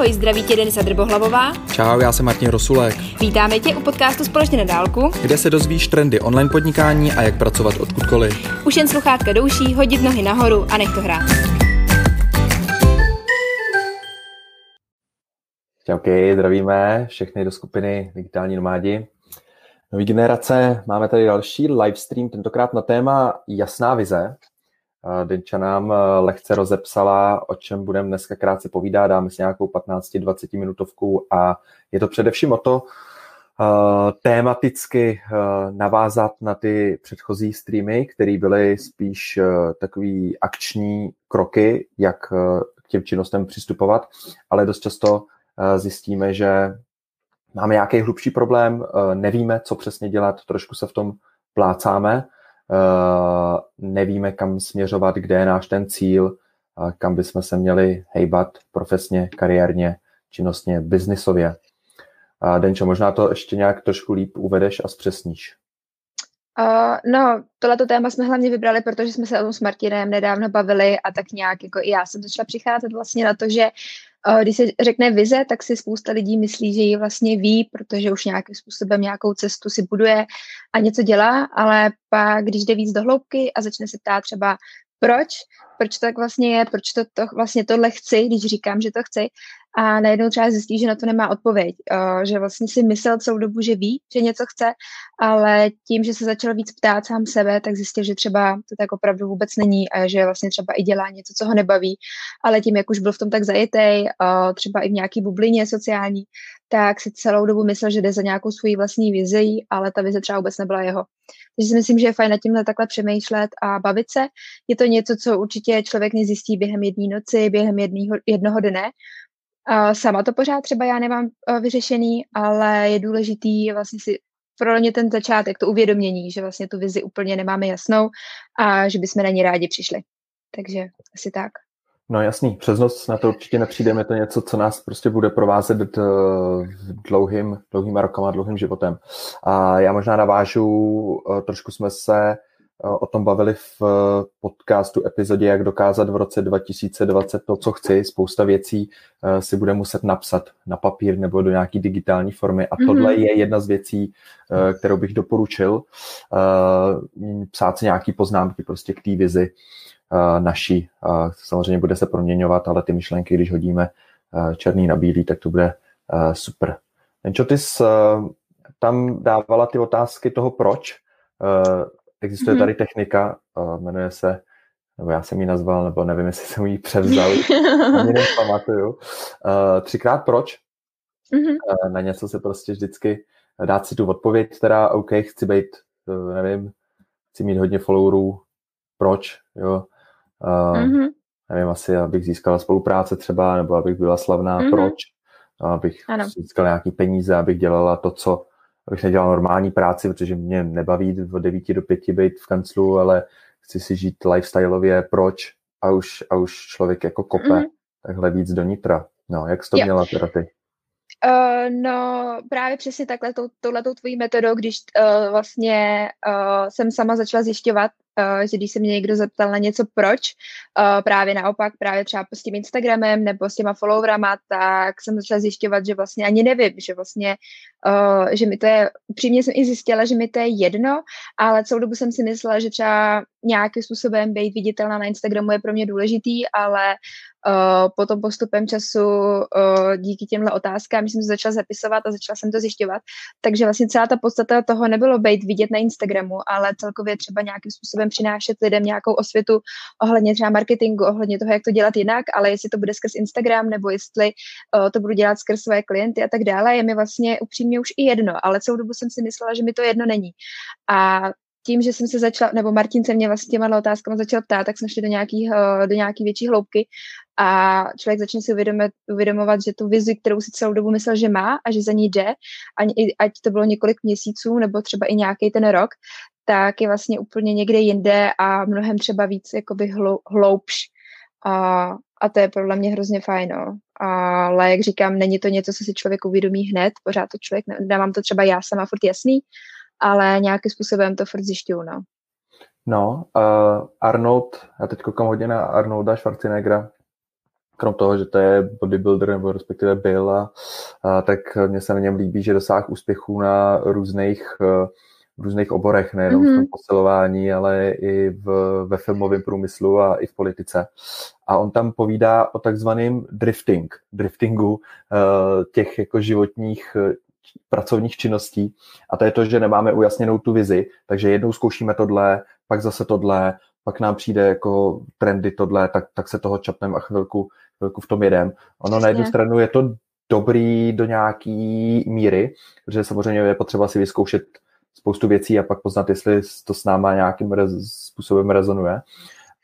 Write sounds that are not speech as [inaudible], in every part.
Ahoj, zdraví tě Denisa Drbohlavová. Čau, já jsem Martin Rosulek. Vítáme tě u podcastu Společně na dálku, kde se dozvíš trendy online podnikání a jak pracovat odkudkoliv. Už jen sluchátka douší, hodit nohy nahoru a nech to hrát. Čauky, zdravíme všechny do skupiny Digitální nomádi. Nový generace, máme tady další livestream, tentokrát na téma Jasná vize. Denča nám eh, lehce rozepsala, o čem budeme dneska krátce povídat, dáme si nějakou 15-20 minutovku a je to především o to, uh, tématicky navázat na ty předchozí streamy, které byly spíš takový akční kroky, jak k těm činnostem přistupovat, ale dost často zjistíme, že máme nějaký hlubší problém, nevíme, co přesně dělat, trošku se v tom plácáme, nevíme, kam směřovat, kde je náš ten cíl, kam bychom se měli hejbat profesně, kariérně, činnostně, biznisově. Denčo, možná to ještě nějak trošku líp uvedeš a zpřesníš. Uh, no, tohleto téma jsme hlavně vybrali, protože jsme se o tom s Martinem nedávno bavili a tak nějak jako i já jsem začala přicházet vlastně na to, že když se řekne vize, tak si spousta lidí myslí, že ji vlastně ví, protože už nějakým způsobem nějakou cestu si buduje a něco dělá, ale pak, když jde víc do hloubky a začne se ptát třeba proč, proč to tak vlastně je, proč to, to vlastně tohle chci, když říkám, že to chci, a najednou třeba zjistí, že na to nemá odpověď, uh, že vlastně si myslel celou dobu, že ví, že něco chce, ale tím, že se začal víc ptát sám sebe, tak zjistil, že třeba to tak opravdu vůbec není a že vlastně třeba i dělá něco, co ho nebaví, ale tím, jak už byl v tom tak zajetej, uh, třeba i v nějaký bublině sociální, tak si celou dobu myslel, že jde za nějakou svoji vlastní vizi, ale ta vize třeba vůbec nebyla jeho. Takže si myslím, že je fajn na tímhle takhle přemýšlet a bavit se. Je to něco, co určitě člověk nezjistí během jedné noci, během jednýho, jednoho dne, sama to pořád třeba já nemám uh, vyřešený, ale je důležitý vlastně si pro mě ten začátek, to uvědomění, že vlastně tu vizi úplně nemáme jasnou a že bychom na ní rádi přišli. Takže asi tak. No jasný, přes noc na to určitě nepřijdeme, to něco, co nás prostě bude provázet eh, dlouhým, dlouhýma rokama, dlouhým životem. A já možná navážu, eh, trošku jsme se o tom bavili v eh, podcastu epizodě, jak dokázat v roce 2020 to, co chci. Spousta věcí eh, si bude muset napsat na papír nebo do nějaký digitální formy. A tohle mm-hmm. je jedna z věcí, eh, kterou bych doporučil. Psát si nějaký poznámky prostě k té vizi naší. Samozřejmě bude se proměňovat, ale ty myšlenky, když hodíme černý na bílý, tak to bude super. Enčo, ty jsi tam dávala ty otázky toho proč, Existuje mm-hmm. tady technika, jmenuje se, nebo já jsem ji nazval, nebo nevím, jestli jsem ji převzal, [laughs] ani nepamatuju. Třikrát proč? Mm-hmm. Na něco se prostě vždycky dát si tu odpověď, teda OK, chci být, uh, nevím, chci mít hodně followerů, proč, jo. Mm-hmm. Nevím, asi abych získala spolupráce třeba, nebo abych byla slavná, mm-hmm. proč, abych ano. získala nějaký peníze, abych dělala to, co abych nedělal normální práci, protože mě nebaví od 9 do 5 být v kanclu, ale chci si žít lifestyleově, proč? A už, a už člověk jako kope mm-hmm. takhle víc do nitra. No, jak jsi to jo. měla teda ty? Uh, no, právě přesně takhle, tou, touhletou tvojí metodou, když uh, vlastně uh, jsem sama začala zjišťovat, že když se mě někdo zeptal na něco proč, uh, právě naopak, právě třeba s tím Instagramem nebo s těma followerama, tak jsem začala zjišťovat, že vlastně ani nevím, že vlastně, uh, že mi to je, upřímně jsem i zjistila, že mi to je jedno, ale celou dobu jsem si myslela, že třeba nějakým způsobem být viditelná na Instagramu je pro mě důležitý, ale potom postupem času díky těmhle otázkám jsem se začala zapisovat a začala jsem to zjišťovat. Takže vlastně celá ta podstata toho nebylo být vidět na Instagramu, ale celkově třeba nějakým způsobem přinášet lidem nějakou osvětu ohledně třeba marketingu, ohledně toho, jak to dělat jinak, ale jestli to bude skrz Instagram nebo jestli uh, to budu dělat skrz své klienty a tak dále, je mi vlastně upřímně už i jedno, ale celou dobu jsem si myslela, že mi to jedno není. A tím, že jsem se začala, nebo Martin se mě vlastně těma otázkama začal ptát, tak jsme šli do nějaký, do nějaký větší hloubky a člověk začne si uvědomit, uvědomovat, že tu vizi, kterou si celou dobu myslel, že má a že za ní jde, ať to bylo několik měsíců nebo třeba i nějaký ten rok, tak je vlastně úplně někde jinde a mnohem třeba víc jakoby hlou, hloubš. A, a to je podle mě hrozně fajn. No. Ale jak říkám, není to něco, co si člověk uvědomí hned, pořád to člověk, dávám to třeba já sama furt jasný, ale nějakým způsobem to furt zjišťuju. No. No, uh, Arnold, já teď koukám hodně na Arnolda Schwarzeneggera, krom toho, že to je bodybuilder nebo respektive byl, a, a tak mně se na něm líbí, že dosáhl úspěchů na různých v různých oborech, nejenom mm-hmm. v tom mhm. posilování, ale i v, ve filmovém průmyslu a i v politice. A on tam povídá o takzvaném drifting, driftingu uh, těch jako životních pracovních činností a to je to, že nemáme ujasněnou tu vizi, takže jednou zkoušíme tohle, pak zase tohle, pak nám přijde jako trendy tohle, tak, tak se toho čapneme a chvilku, chvilku v tom jedem. Ono Přesně. na jednu stranu je to dobrý do nějaký míry, protože samozřejmě je potřeba si vyzkoušet spoustu věcí a pak poznat, jestli to s náma nějakým rez, způsobem rezonuje.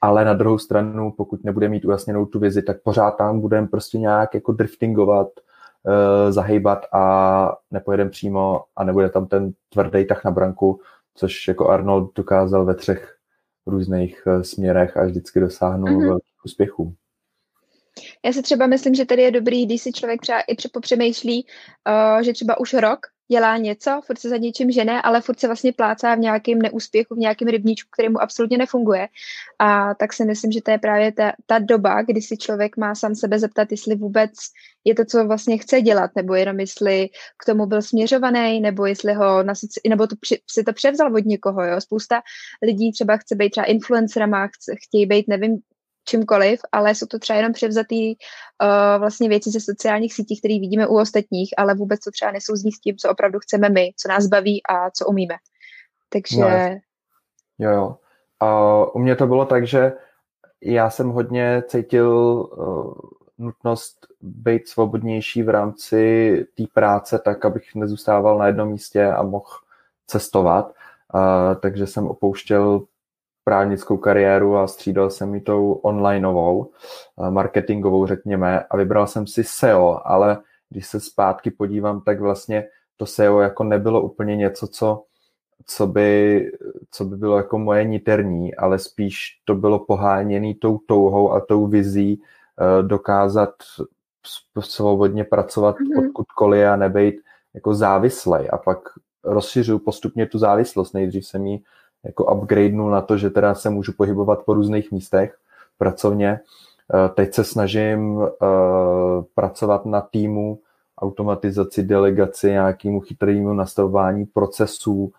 Ale na druhou stranu, pokud nebude mít ujasněnou tu vizi, tak pořád tam budeme prostě nějak jako driftingovat, uh, zahejbat a nepojedeme přímo a nebude tam ten tvrdý tah na branku, což jako Arnold dokázal ve třech různých uh, směrech a vždycky dosáhnul mm-hmm. velkých úspěchů. Já si třeba myslím, že tady je dobrý, když si člověk třeba i popřemýšlí, uh, že třeba už rok dělá něco, furt se za něčím žene, ale furt se vlastně plácá v nějakém neúspěchu, v nějakém rybníčku, který mu absolutně nefunguje. A tak si myslím, že to je právě ta, ta doba, kdy si člověk má sám sebe zeptat, jestli vůbec je to, co vlastně chce dělat, nebo jenom jestli k tomu byl směřovaný, nebo jestli ho nasyc, nebo to, si to převzal od někoho. Jo? Spousta lidí třeba chce být třeba influencerama, chce, chtějí být, nevím, čímkoliv, ale jsou to třeba jenom převzatý uh, vlastně věci ze sociálních sítí, které vidíme u ostatních, ale vůbec to třeba nesouzní s tím, co opravdu chceme my, co nás baví a co umíme. Takže... No, jo, jo. Uh, u mě to bylo tak, že já jsem hodně cítil uh, nutnost být svobodnější v rámci té práce, tak abych nezůstával na jednom místě a mohl cestovat. Uh, takže jsem opouštěl právnickou kariéru a střídal jsem ji tou onlineovou, eh, marketingovou, řekněme, a vybral jsem si SEO, ale když se zpátky podívám, tak vlastně to SEO jako nebylo úplně něco, co, co, by, co by bylo jako moje niterní, ale spíš to bylo poháněné tou touhou a tou vizí eh, dokázat svobodně pracovat mm-hmm. odkudkoliv a nebejt jako závislej a pak rozšiřuju postupně tu závislost. Nejdřív jsem ji jako upgradenul na to, že teda se můžu pohybovat po různých místech pracovně. Eh, teď se snažím uh, pracovat na týmu, automatizaci, delegaci, nějakému chytrému nastavování procesů,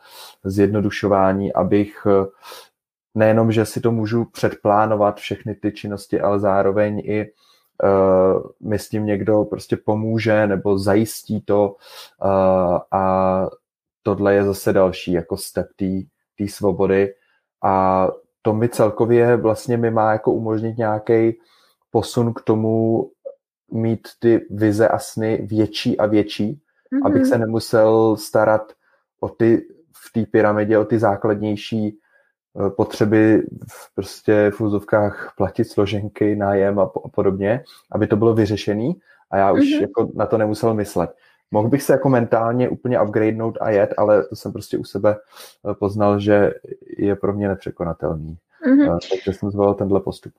zjednodušování, abych eh, nejenom, že si to můžu předplánovat všechny ty činnosti, ale zároveň i uh, mi s tím někdo prostě pomůže nebo zajistí to uh, a tohle je zase další jako step té té svobody a to mi celkově vlastně mi má jako umožnit nějaký posun k tomu mít ty vize a sny větší a větší, mm-hmm. abych se nemusel starat o ty v té pyramidě, o ty základnější eh, potřeby v, prostě v úzovkách platit složenky, nájem a, a podobně, aby to bylo vyřešené a já už mm-hmm. jako na to nemusel myslet. Mohl bych se jako mentálně úplně upgradenout a jet, ale to jsem prostě u sebe eh, poznal, že je pro mě nepřekonatelný. Mm-hmm. Takže jsem zvolil tenhle postup.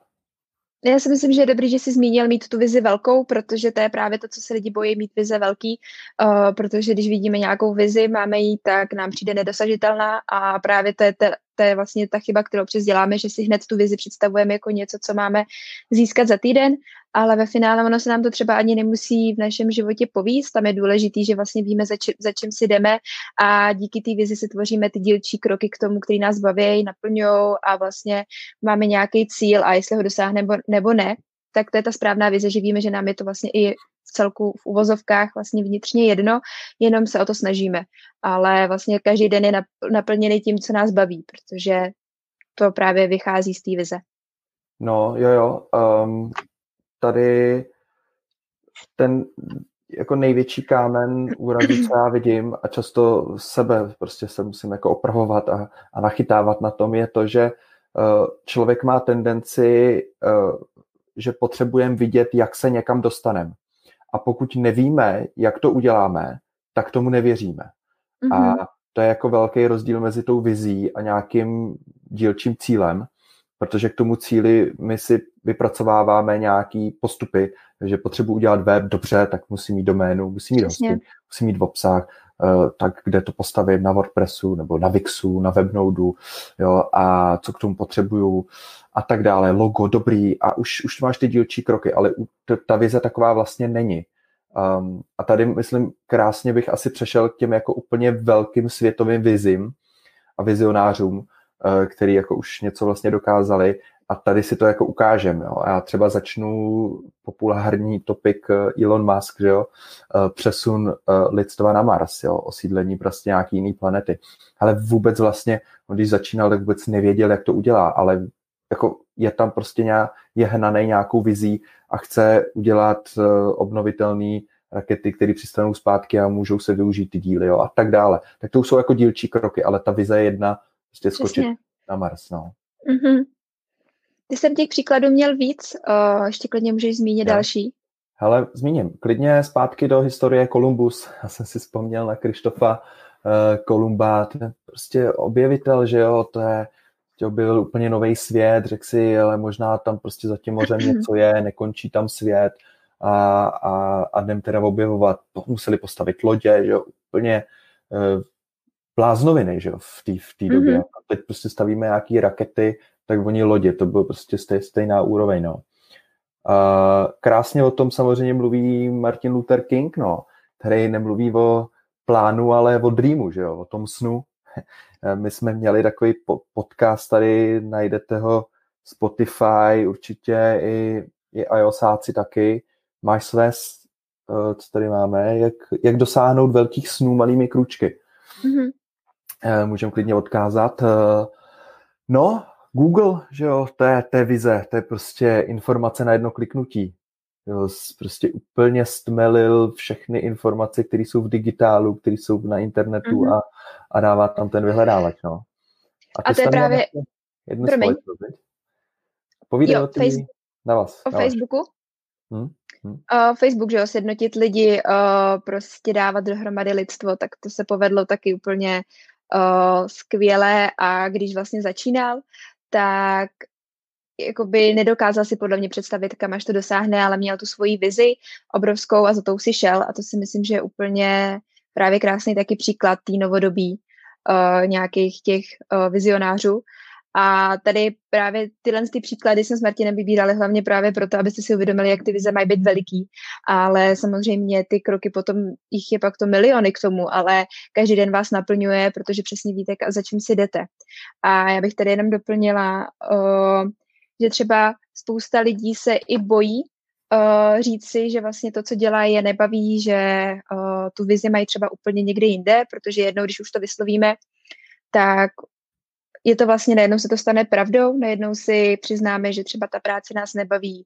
Já si myslím, že je dobrý, že jsi zmínil mít tu vizi velkou, protože to je právě to, co se lidi bojí mít vize velký, uh, protože když vidíme nějakou vizi, máme ji, tak nám přijde nedosažitelná a právě to je, te, to je vlastně ta chyba, kterou přes děláme, že si hned tu vizi představujeme jako něco, co máme získat za týden, ale ve finále ono se nám to třeba ani nemusí v našem životě povíst. Tam je důležitý, že vlastně víme, za, či, za čím si jdeme a díky té vizi si tvoříme ty dílčí kroky k tomu, který nás baví, naplňují a vlastně máme nějaký cíl a jestli ho dosáhneme nebo, nebo ne, tak to je ta správná vize, že víme, že nám je to vlastně i v celku v uvozovkách vlastně vnitřně jedno, jenom se o to snažíme. Ale vlastně každý den je naplněný tím, co nás baví, protože to právě vychází z té vize. No, jo, jo. Um, tady ten jako největší kámen úrazu, co já vidím a často sebe prostě se musím jako opravovat a, a nachytávat na tom, je to, že uh, člověk má tendenci, uh, že potřebujeme vidět, jak se někam dostaneme. A pokud nevíme, jak to uděláme, tak tomu nevěříme. Mm-hmm. A to je jako velký rozdíl mezi tou vizí a nějakým dílčím cílem, protože k tomu cíli my si vypracováváme nějaký postupy, že potřebuji udělat web dobře, tak musím mít doménu, musím mít hosting, musím mít v obsah, tak kde to postavím na WordPressu nebo na Wixu, na Webnodu, jo, a co k tomu potřebuju a tak dále, logo, dobrý a už, už máš ty dílčí kroky, ale ta vize taková vlastně není. Um, a tady, myslím, krásně bych asi přešel k těm jako úplně velkým světovým vizím a vizionářům, uh, který jako už něco vlastně dokázali a tady si to jako ukážem. Jo. Já třeba začnu populární topik uh, Elon Musk, že jo, uh, přesun lidstva na Mars, jo, osídlení prostě nějaký jiný planety. Ale vůbec vlastně, když začínal, tak vůbec nevěděl, jak to udělá, ale jako je tam prostě nějak, je hnaný nějakou vizí a chce udělat obnovitelné rakety, které přistanou zpátky a můžou se využít ty díly jo, a tak dále. Tak to jsou jako dílčí kroky, ale ta vize je jedna, prostě skočit Přesně. na Mars. No. Mm-hmm. Ty jsem těch příkladů měl víc, uh, ještě klidně můžeš zmínit no. další. Hele, zmíním. Klidně zpátky do historie Kolumbus. [laughs] Já jsem si vzpomněl na Krištofa uh, Kolumba, ten prostě objevitel, že jo, to je byl úplně nový svět, řekl si, ale možná tam prostě za tím mořem [clears throat] něco je, nekončí tam svět a, a, a jdem teda objevovat. Museli postavit lodě, že jo, úplně uh, bláznoviny, že jo, v té v tý době. Mm-hmm. A teď prostě stavíme nějaký rakety, tak oni lodě, to bylo prostě stej, stejná úroveň, no. Uh, krásně o tom samozřejmě mluví Martin Luther King, no, který nemluví o plánu, ale o dreamu, že jo, o tom snu, Eh, [laughs] my jsme měli takový podcast tady, najdete ho Spotify, určitě i, i iOSáci taky. Máš své, eh, co tady máme, jak, jak dosáhnout velkých snů malými kručky. Mm-hmm. Můžeme klidně odkázat. No, Google, že jo, to je, to je vize, to je prostě informace na jedno kliknutí. Jo, prostě úplně stmelil všechny informace, které jsou v digitálu, které jsou na internetu mm-hmm. a, a dává tam ten vyhledávač. No. A, a to je právě... Jednu Povídej jo, o tý... Facebook. na vás. O na Facebooku? Hmm? Hmm. Uh, Facebook, že jo, sjednotit lidi, uh, prostě dávat dohromady lidstvo, tak to se povedlo taky úplně uh, skvěle a když vlastně začínal, tak jakoby nedokázal si podle mě představit, kam až to dosáhne, ale měl tu svoji vizi obrovskou a za tou si šel a to si myslím, že je úplně právě krásný taky příklad té novodobí uh, nějakých těch uh, vizionářů. A tady právě tyhle ty příklady jsme s Martinem vybírali hlavně právě proto, abyste si uvědomili, jak ty vize mají být veliký. Ale samozřejmě ty kroky potom, jich je pak to miliony k tomu, ale každý den vás naplňuje, protože přesně víte, za čím si jdete. A já bych tady jenom doplnila, že třeba spousta lidí se i bojí říct si, že vlastně to, co dělá, je nebaví, že tu vizi mají třeba úplně někde jinde, protože jednou, když už to vyslovíme, tak je to vlastně, najednou se to stane pravdou, najednou si přiznáme, že třeba ta práce nás nebaví,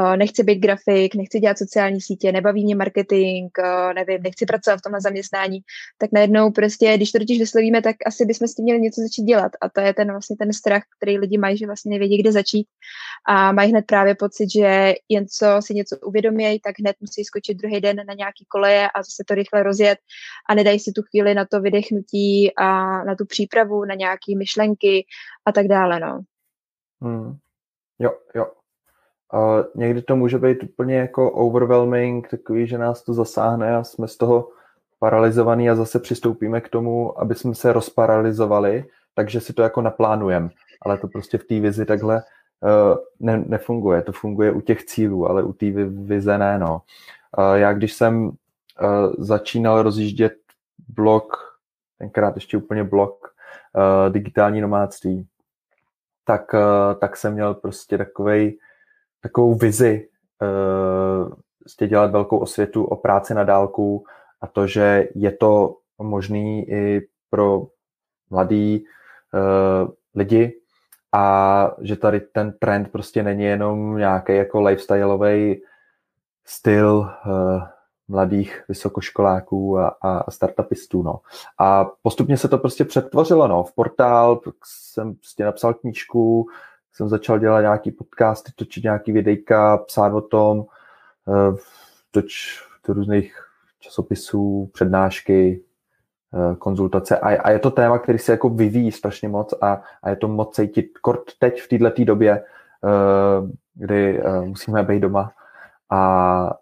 uh, nechci být grafik, nechci dělat sociální sítě, nebaví mě marketing, uh, nevím, nechci pracovat v tomhle zaměstnání, tak najednou prostě, když to totiž vyslovíme, tak asi bychom s tím měli něco začít dělat. A to je ten vlastně ten strach, který lidi mají, že vlastně nevědí, kde začít. A mají hned právě pocit, že jen co si něco uvědomějí, tak hned musí skočit druhý den na nějaký koleje a zase to rychle rozjet. A nedají si tu chvíli na to vydechnutí a na tu přípravu, na nějaký myšlenky, myšlenky a tak dále, no. Hmm. Jo, jo. Uh, někdy to může být úplně jako overwhelming, takový, že nás to zasáhne a jsme z toho paralizovaný a zase přistoupíme k tomu, aby jsme se rozparalizovali, takže si to jako naplánujeme. Ale to prostě v té vizi takhle uh, ne, nefunguje. To funguje u těch cílů, ale u té vize ne, no. Uh, já když jsem uh, začínal rozjíždět blog, tenkrát ještě úplně blog uh, digitální nomádství, tak, uh, tak jsem měl prostě takovej, takovou vizi uh, prostě dělat velkou osvětu o práci na dálku a to, že je to možný i pro mladý uh, lidi a že tady ten trend prostě není jenom nějaký jako lifestyleový styl uh, mladých vysokoškoláků a, a startupistů. No. A postupně se to prostě přetvořilo no. v portál, jsem prostě napsal knížku, jsem začal dělat nějaký podcasty, točit nějaký videjka, psát o tom, eh, toč do různých časopisů, přednášky, eh, konzultace a, a je to téma, který se jako vyvíjí strašně moc a, a je to moc cítit kort teď v této době, eh, kdy musíme být doma a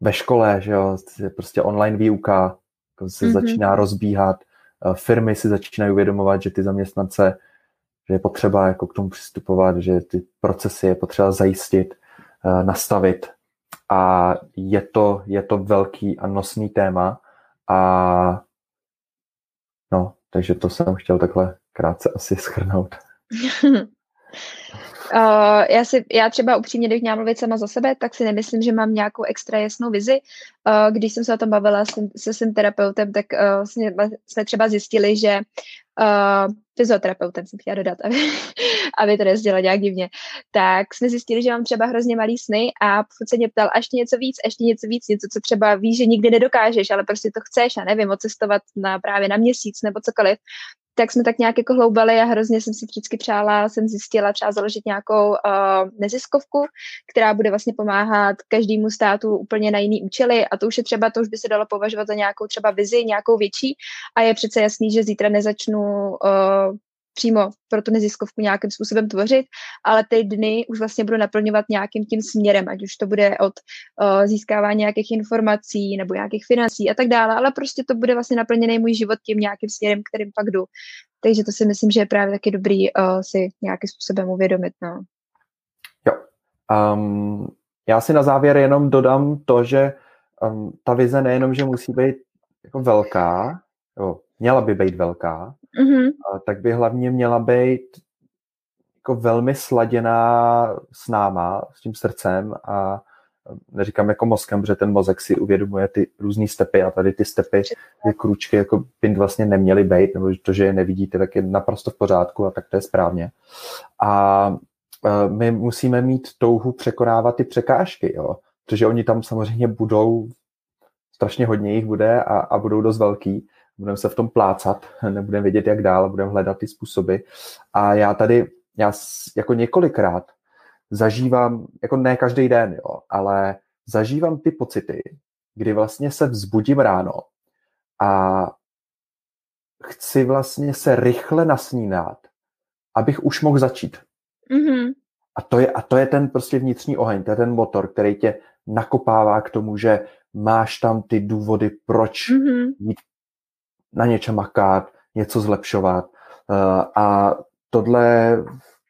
ve škole, že jo, prostě online výuka, jako se mm-hmm. začíná rozbíhat, firmy si začínají uvědomovat, že ty zaměstnance, že je potřeba jako k tomu přistupovat, že ty procesy je potřeba zajistit, nastavit a je to, je to velký a nosný téma a no, takže to jsem chtěl takhle krátce asi schrnout. [laughs] Uh, já, si, já třeba upřímně, když měla mluvit sama za sebe, tak si nemyslím, že mám nějakou extra jasnou vizi. Uh, když jsem se o tom bavila s, se svým terapeutem, tak uh, jsme, jsme třeba zjistili, že uh, fyzioterapeutem jsem chtěla dodat, [laughs] aby, aby to nezdělal nějak divně, tak jsme zjistili, že mám třeba hrozně malý sny a furt se mě ptal, a ještě něco víc, ještě něco víc, něco, co třeba víš, že nikdy nedokážeš, ale prostě to chceš a nevím, odcestovat na právě na měsíc nebo cokoliv tak jsme tak nějak jako hloubali a hrozně jsem si vždycky přála, jsem zjistila třeba založit nějakou uh, neziskovku, která bude vlastně pomáhat každému státu úplně na jiný účely. A to už je třeba, to už by se dalo považovat za nějakou třeba vizi, nějakou větší. A je přece jasný, že zítra nezačnu uh, přímo pro tu neziskovku nějakým způsobem tvořit, ale ty dny už vlastně budu naplňovat nějakým tím směrem, ať už to bude od uh, získávání nějakých informací nebo nějakých financí a tak dále, ale prostě to bude vlastně naplněný můj život tím nějakým směrem, kterým pak jdu. Takže to si myslím, že je právě taky dobrý uh, si nějakým způsobem uvědomit. No. Jo. Um, já si na závěr jenom dodám to, že um, ta vize nejenom, že musí být jako velká, jo, měla by být velká, mm-hmm. tak by hlavně měla být jako velmi sladěná s náma, s tím srdcem a neříkám jako mozkem, protože ten mozek si uvědomuje ty různé stepy a tady ty stepy, ty kručky jako by vlastně neměly být, nebo to, že je nevidíte, tak je naprosto v pořádku a tak to je správně. A e, my musíme mít touhu překonávat ty překážky, jo? protože oni tam samozřejmě budou, strašně hodně jich bude a, a budou dost velký budeme se v tom plácat, [laughs] nebudeme vědět, jak dál, budeme hledat ty způsoby. A já tady, já jako několikrát zažívám, jako ne každý den, jo, ale zažívám ty pocity, kdy vlastně se vzbudím ráno a chci vlastně se rychle nasnínat, abych už mohl začít. Mm-hmm. A, to je, a to je ten prostě vnitřní oheň, to je ten motor, který tě nakopává k tomu, že máš tam ty důvody, proč mm-hmm. jít na něčem makat, něco zlepšovat. Eh, a tohle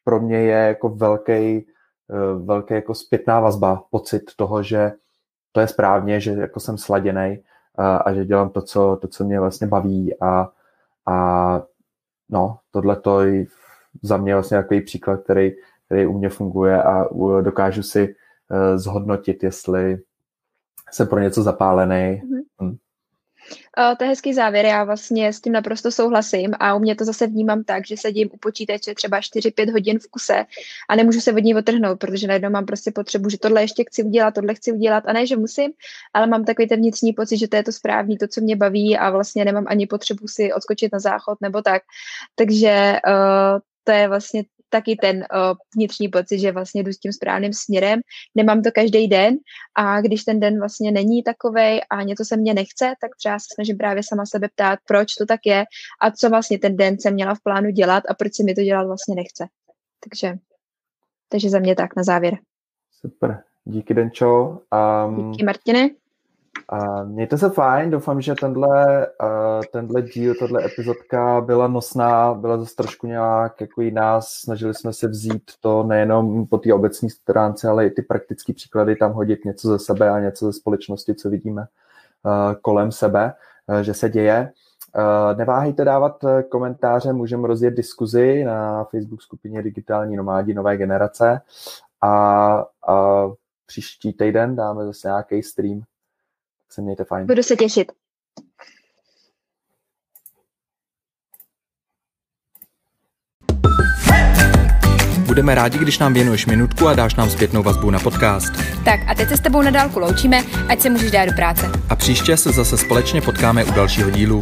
pro mě je jako velký, eh, velký jako zpětná vazba, pocit toho, že to je správně, že jako jsem sladěný a, a že dělám to co, to, co mě vlastně baví a, a no, tohle to je za mě vlastně takový příklad, který, který u mě funguje a dokážu si zhodnotit, jestli jsem pro něco zapálený, mm-hmm. Uh, to je hezký závěr, já vlastně s tím naprosto souhlasím a u mě to zase vnímám tak, že sedím u počítače třeba 4-5 hodin v kuse a nemůžu se od ní otrhnout, protože najednou mám prostě potřebu, že tohle ještě chci udělat, tohle chci udělat a ne, že musím, ale mám takový ten vnitřní pocit, že to je to správný, to, co mě baví a vlastně nemám ani potřebu si odskočit na záchod nebo tak. Takže uh, to je vlastně taky ten uh, vnitřní pocit, že vlastně jdu s tím správným směrem. Nemám to každý den a když ten den vlastně není takovej a něco se mně nechce, tak třeba se snažím právě sama sebe ptát, proč to tak je a co vlastně ten den jsem měla v plánu dělat a proč se mi to dělat vlastně nechce. Takže, takže za mě tak na závěr. Super. Díky Denčo. Um, Díky Martine. A mějte se fajn, doufám, že tenhle, uh, tenhle díl, tahle epizodka byla nosná, byla zase trošku nějak jako jiná, snažili jsme se vzít to nejenom po té obecní stránce, ale i ty praktické příklady tam hodit něco ze sebe a něco ze společnosti, co vidíme uh, kolem sebe, uh, že se děje. Neváhejte dávat komentáře, můžeme rozjet diskuzi na Facebook skupině Digitální nomádi nové generace. A, a příští týden dáme zase nějaký stream se mějte fajn. Budu se těšit. Budeme rádi, když nám věnuješ minutku a dáš nám zpětnou vazbu na podcast. Tak a teď se s tebou na dálku loučíme, ať se můžeš dát do práce. A příště se zase společně potkáme u dalšího dílu.